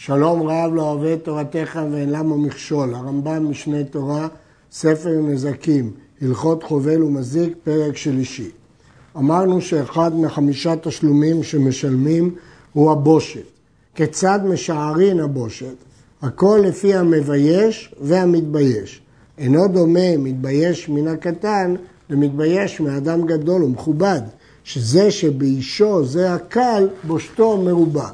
שלום רב לא אוהב תורתך ואין למה מכשול. הרמב"ם משנה תורה, ספר נזקים, הלכות חובל ומזיק, פרק שלישי. אמרנו שאחד מחמישה תשלומים שמשלמים הוא הבושת. כיצד משערין הבושת? הכל לפי המבייש והמתבייש. אינו דומה מתבייש מן הקטן למתבייש מאדם גדול ומכובד, שזה שבאישו זה הקל, בושתו מרובה.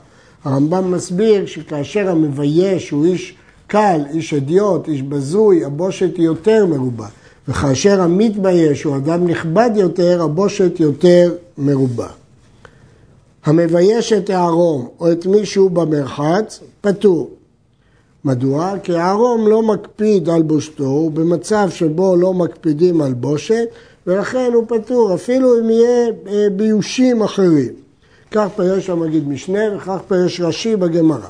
הרמב"ם מסביר שכאשר המבייש הוא איש קל, איש אדיוט, איש בזוי, הבושת היא יותר מרובה. וכאשר המתבייש הוא אדם נכבד יותר, הבושת יותר מרובה. המבייש את הערום או את מישהו במרחץ, פטור. מדוע? כי הערום לא מקפיד על בושתו, הוא במצב שבו לא מקפידים על בושת, ולכן הוא פטור, אפילו אם יהיה אה, ביושים אחרים. כך פירש המגיד משנה וכך פירש רש"י בגמרא.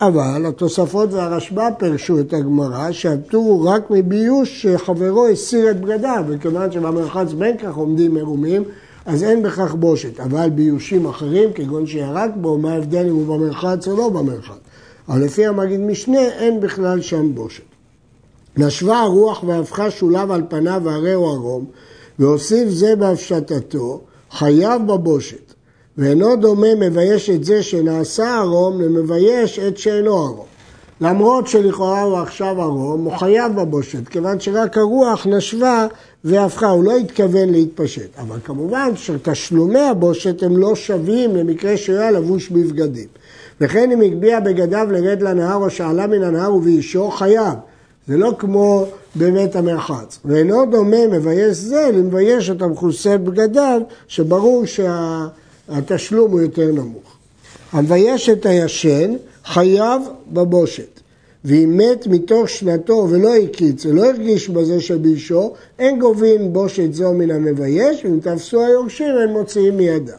אבל התוספות והרשב"א פירשו את הגמרא שהפטור הוא רק מביוש שחברו הסיר את בגדיו, וכיוון שבמרחץ בין כך עומדים מרומים, אז אין בכך בושת. אבל ביושים אחרים, כגון שירק בו, מה ההבדל אם הוא במרחץ או לא במרחץ? אבל לפי המגיד משנה, אין בכלל שם בושת. נשבה הרוח והפכה שולב על פניו והרי הוא ערום, והוסיף זה בהפשטתו, חייב בבושת. ואינו דומה מבייש את זה שנעשה ערום למבייש את שאינו ערום. למרות שלכאורה הוא עכשיו ערום, הוא חייב בבושת, כיוון שרק הרוח נשבה והפכה, הוא לא התכוון להתפשט. אבל כמובן שתשלומי הבושת הם לא שווים למקרה שהוא היה לבוש בבגדים. וכן אם הגביה בגדיו לרד לנהר או שעלה מן הנהר ובאישו, חייב. זה לא כמו בבית המרחץ. ואינו דומה מבייש זה למבייש את המכוסה בגדיו, שברור שה... התשלום הוא יותר נמוך. המבייש את הישן חייב בבושת. ואם מת מתוך שנתו ולא הקיץ ולא הרגיש בזה שבישו, אין גובין בושת זו מן המבייש, ואם תפסו היורשים הם מוציאים מידם.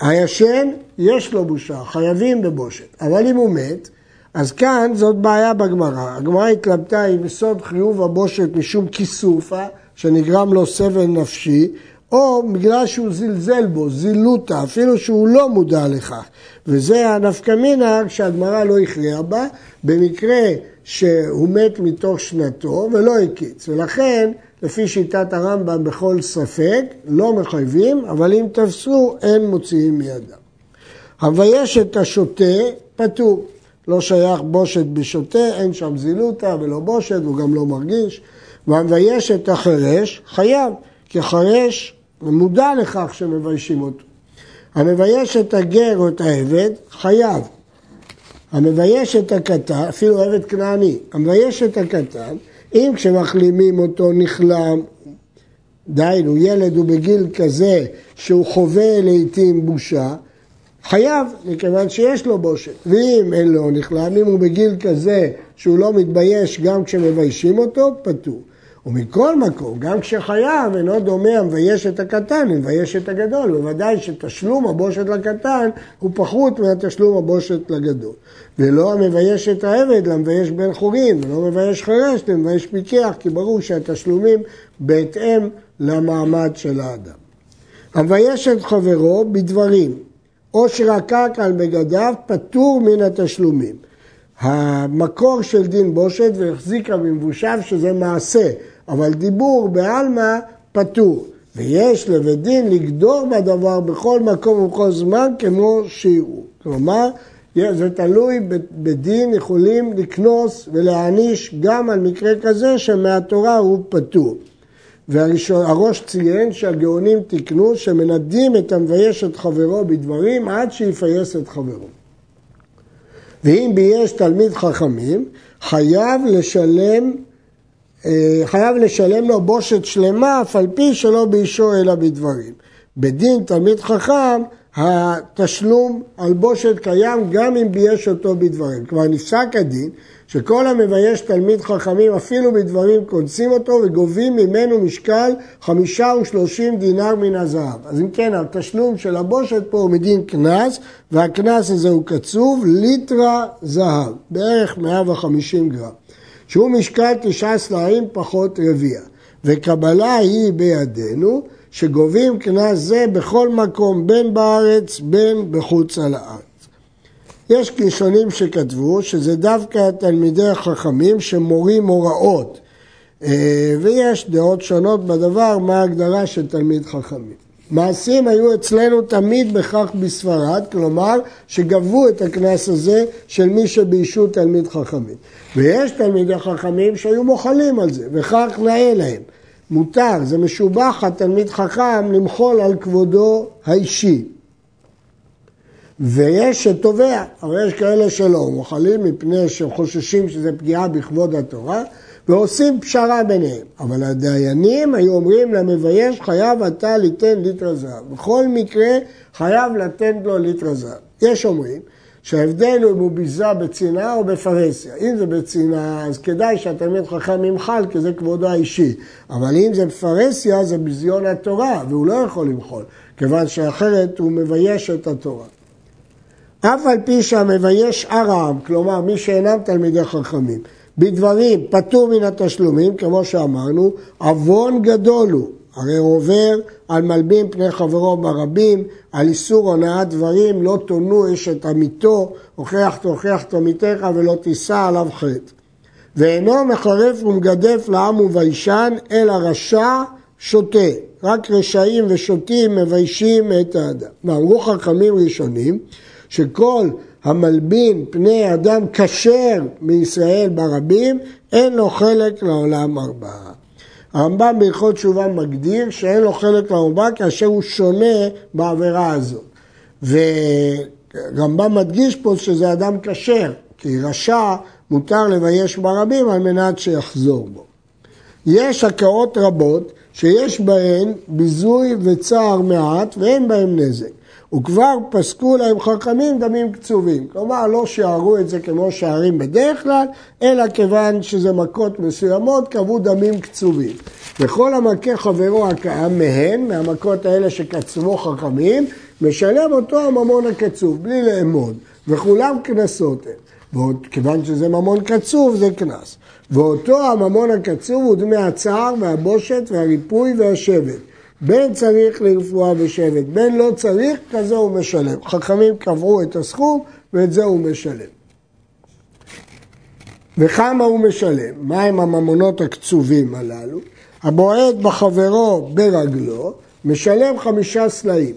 הישן, יש לו בושה, חייבים בבושת, אבל אם הוא מת, אז כאן זאת בעיה בגמרא. הגמרא התלבטה אם יסוד חיוב הבושת משום כיסופה, שנגרם לו סבל נפשי, או בגלל שהוא זלזל בו, זילותא, אפילו שהוא לא מודע לכך. וזה הנפקא מינה שהגמרא לא הכריעה בה, במקרה שהוא מת מתוך שנתו ולא הקיץ. ולכן, לפי שיטת הרמב"ם בכל ספק, לא מחייבים, אבל אם תפסו, אין מוציאים מידם. המבייש את השוטה, פטור. לא שייך בושת בשוטה, אין שם זילותא ולא בושת, הוא גם לא מרגיש. והמבייש את החירש, חייב, כי חירש ומודע לכך שמביישים אותו. המבייש את הגר או את העבד, חייב. המבייש את הקטן, אפילו עבד כנעני, המבייש את הקטן, אם כשמחלימים אותו נכלם, דהיינו, ילד הוא בגיל כזה שהוא חווה לעיתים בושה, חייב, מכיוון שיש לו בושת. ואם אין לו נכלם, אם הוא בגיל כזה שהוא לא מתבייש גם כשמביישים אותו, פטור. ומכל מקום, גם כשחייב אינו דומה המבייש את הקטן למבייש את הגדול, בוודאי שתשלום הבושת לקטן הוא פחות מהתשלום הבושת לגדול. ולא המבייש את העבד למבייש בן חורין, ולא מבייש חרש למבייש פיקח, כי ברור שהתשלומים בהתאם למעמד של האדם. המבייש את חברו בדברים, או שרקק על בגדיו, פטור מן התשלומים. המקור של דין בושת והחזיקה במבושיו שזה מעשה, אבל דיבור בעלמא פטור. ויש לבית דין לגדור בדבר בכל מקום ובכל זמן כמו שיראו. כלומר, זה תלוי בדין יכולים לקנוס ולהעניש גם על מקרה כזה שמהתורה הוא פטור. והרא"ש ציין שהגאונים תיקנו שמנדים את המבייש את חברו בדברים עד שיפייס את חברו. ואם בייש תלמיד חכמים, חייב לשלם חייב לשלם לו בושת שלמה, אף על פי שלא ביישו אלא בדברים. בדין תלמיד חכם, התשלום על בושת קיים גם אם בייש אותו בדברים. כבר נפסק הדין שכל המבייש תלמיד חכמים אפילו בדברים קונסים אותו וגובים ממנו משקל חמישה ושלושים דינר מן הזהב. אז אם כן, התשלום של הבושת פה הוא מדין קנס, והקנס הזה הוא קצוב ליטרה זהב, בערך 150 גרם. שהוא משקל תשעה סלעים פחות רביע. וקבלה היא בידינו, שגובים קנס זה בכל מקום, בין בארץ בין בחוץ על הארץ. יש ראשונים שכתבו שזה דווקא תלמידי החכמים שמורים הוראות, אה, ויש דעות שונות בדבר מה ההגדרה של תלמיד חכמים. מעשים היו אצלנו תמיד בכך בספרד, כלומר שגבו את הקנס הזה של מי שביישו תלמיד חכמים. ויש תלמידי חכמים שהיו מוחלים על זה, וכך נאה להם. מותר, זה משובח התלמיד חכם למחול על כבודו האישי. ויש שתובע, אבל יש כאלה שלא מוחלים מפני שהם חוששים שזה פגיעה בכבוד התורה, ועושים פשרה ביניהם. אבל הדיינים היו אומרים למבייש חייב אתה ליתן ליטר זהב. בכל מקרה חייב לתת לו ליטר זהב. יש אומרים שההבדל הוא אם הוא ביזה בצנעה או בפרהסיה. אם זה בצנעה אז כדאי שהתלמיד חכם ימחל כי זה כבודו האישי. אבל אם זה בפרהסיה זה ביזיון התורה והוא לא יכול למחול כיוון שאחרת הוא מבייש את התורה. אף על פי שהמבייש שאר העם, כלומר מי שאינם תלמידי חכמים, בדברים פטור מן התשלומים, כמו שאמרנו, עוון גדול הוא. הרי הוא עובר על מלבין פני חברו ברבים, על איסור הונאת דברים, לא תונו אשת עמיתו, הוכיח תוכיח את עמיתך ולא תישא עליו חטא. ואינו מחרף ומגדף לעם וביישן, אלא רשע שותה. רק רשעים ושוטים מביישים את האדם. ואמרו חכמים ראשונים, שכל המלבין פני אדם כשר מישראל ברבים, אין לו חלק לעולם ארבעה. הרמב"ם בהלכות תשובה מגדיר שאין לו חלק לעולם כאשר הוא שונה בעבירה הזאת. ורמב"ם מדגיש פה שזה אדם כשר, כי רשע מותר לבייש ברבים על מנת שיחזור בו. יש הכאות רבות שיש בהן ביזוי וצער מעט ואין בהן נזק. וכבר פסקו להם חכמים דמים קצובים. כלומר, לא שיערו את זה כמו שערים בדרך כלל, אלא כיוון שזה מכות מסוימות, קבעו דמים קצובים. וכל המכה חברו הקיים מהם, מהמכות האלה שקצבו חכמים, משלם אותו הממון הקצוב, בלי לאמוד. וכולם קנסות הם. כיוון שזה ממון קצוב, זה קנס. ואותו הממון הקצוב הוא דמי הצער והבושת והריפוי והשבט. בין צריך לרפואה ושבט, בין לא צריך, כזה הוא משלם. חכמים קבעו את הסכום ואת זה הוא משלם. וכמה הוא משלם? מהם הממונות הקצובים הללו? הבועט בחברו ברגלו משלם חמישה סלעים.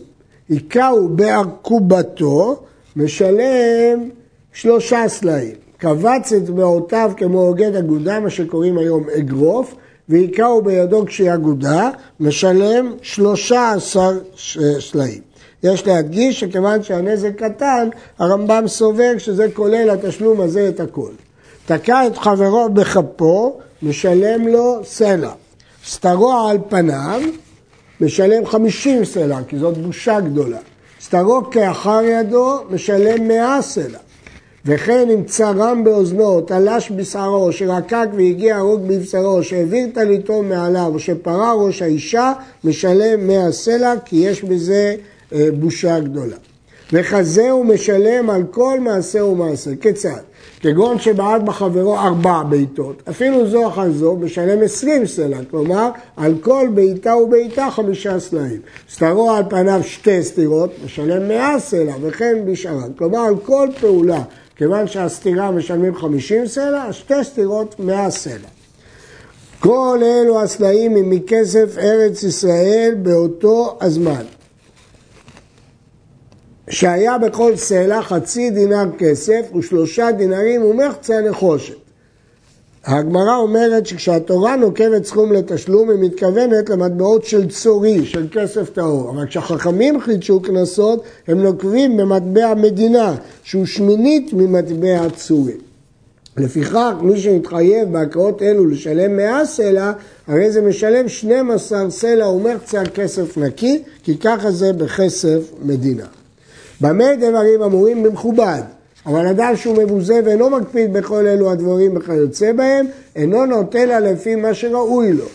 היכהו בעקובתו משלם שלושה סלעים. קבץ את בעותיו כמו הוגד אגודה, מה שקוראים היום אגרוף, והיכהו בידו כשהיא אגודה, משלם 13 סלעים. יש להדגיש שכיוון שהנזק קטן, הרמב"ם סובר שזה כולל התשלום הזה את הכל. תקע את חברו בכפו, משלם לו סלע. סתרו על פניו, משלם 50 סלע, כי זאת בושה גדולה. סתרו כאחר ידו, משלם 100 סלע. וכן אם צרם באוזנו, תלש בשערו, שרקק והגיע הרוג בבשרו, שהעביר טליתו מעליו, שפרה ראש האישה, משלם מאה סלע, כי יש בזה אה, בושה גדולה. וכזה הוא משלם על כל מעשה ומעשה. כיצד? כגון שבעט בחברו ארבע בעיטות, אפילו זו אחר זו משלם עשרים סלע, כלומר על כל בעיטה ובעיטה חמישה סלעים. סתרו על פניו שתי סתירות, משלם מאה סלע, וכן בשארן. כלומר על כל פעולה כיוון שהסתירה משלמים 50 סלע, שתי סתירות 100 סלע. כל אלו הסלעים הם מכסף ארץ ישראל באותו הזמן. שהיה בכל סלע חצי דינר כסף ושלושה דינרים ומחצה נחושת. הגמרא אומרת שכשהתורה נוקבת סכום לתשלום, היא מתכוונת למטבעות של צורי, של כסף טהור. אבל כשהחכמים חידשו קנסות, הם נוקבים במטבע מדינה, שהוא שמינית ממטבע צורי. לפיכך, מי שמתחייב בהקראות אלו לשלם 100 סלע, הרי זה משלם 12 סלע ומחצה כסף נקי, כי ככה זה בכסף מדינה. במה דברים אמורים במכובד? אבל אדם שהוא מבוזה ואינו מקפיד בכל אלו הדברים וכיוצא בהם, אינו נוטה לה לפי מה שראוי לו.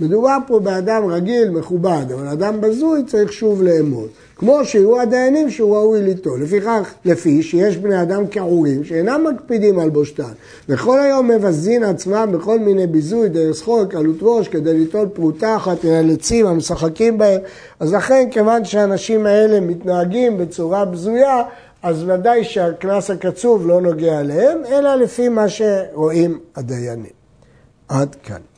מדובר פה באדם רגיל, מכובד, אבל אדם בזוי צריך שוב לאמוד. כמו שיהיו הדיינים שהוא ראוי ליטול. לפיכך, לפי שיש בני אדם כעורים שאינם מקפידים על בושתן, וכל היום מבזין עצמם בכל מיני ביזוי, דרך סחור, קלות ראש, כדי ליטול פרוטה אחת הלצים המשחקים בהם, אז לכן, כיוון שהאנשים האלה מתנהגים בצורה בזויה, אז ודאי שהקנס הקצוב לא נוגע אליהם, אלא לפי מה שרואים הדיינים. עד כאן.